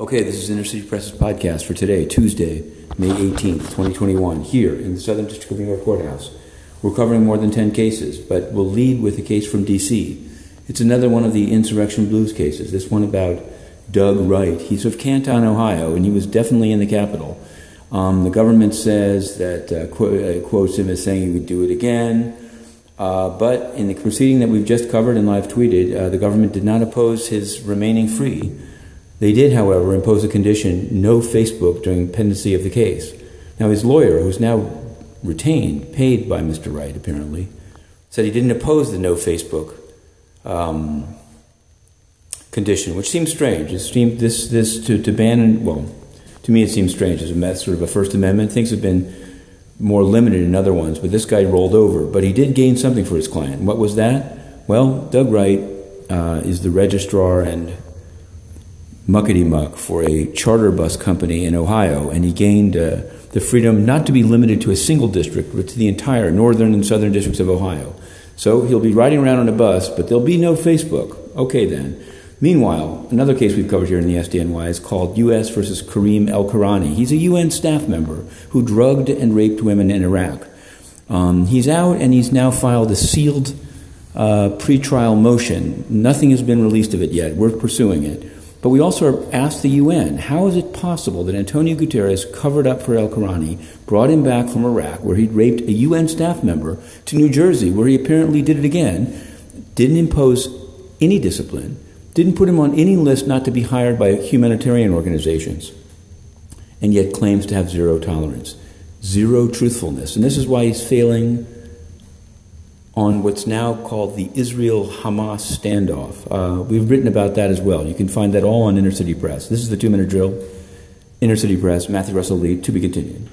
Okay, this is Inner City Press's podcast for today, Tuesday, May 18th, 2021, here in the Southern District of New York Courthouse. We're covering more than 10 cases, but we'll lead with a case from D.C. It's another one of the insurrection blues cases, this one about Doug Wright. He's of Canton, Ohio, and he was definitely in the Capitol. Um, the government says that, uh, qu- uh, quotes him as saying he would do it again. Uh, but in the proceeding that we've just covered and live tweeted, uh, the government did not oppose his remaining free. They did, however, impose a condition no Facebook during pendency of the case. Now, his lawyer, who's now retained, paid by Mr. Wright apparently, said he didn't oppose the no Facebook um, condition, which seems strange. It seemed this, this to, to ban, well, to me it seems strange as a sort of a First Amendment. Things have been more limited in other ones, but this guy rolled over. But he did gain something for his client. What was that? Well, Doug Wright uh, is the registrar and muckety muck for a charter bus company in Ohio, and he gained uh, the freedom not to be limited to a single district, but to the entire northern and southern districts of Ohio. So he'll be riding around on a bus, but there'll be no Facebook. Okay, then. Meanwhile, another case we've covered here in the SDNY is called U.S. versus Karim Elkorany. He's a UN staff member who drugged and raped women in Iraq. Um, he's out and he's now filed a sealed uh, pretrial motion. Nothing has been released of it yet. We're pursuing it. But we also asked the UN how is it possible that Antonio Guterres covered up for Elkorany, brought him back from Iraq, where he'd raped a UN staff member, to New Jersey, where he apparently did it again, didn't impose any discipline, didn't put him on any list not to be hired by humanitarian organizations, and yet claims to have zero tolerance, zero truthfulness. And this is why he's failing on what's now called the Israel Hamas standoff. Uh, we've written about that as well. You can find that all on Inner City Press. This is the two minute drill. Inner City Press, Matthew Russell Lee, to be continued.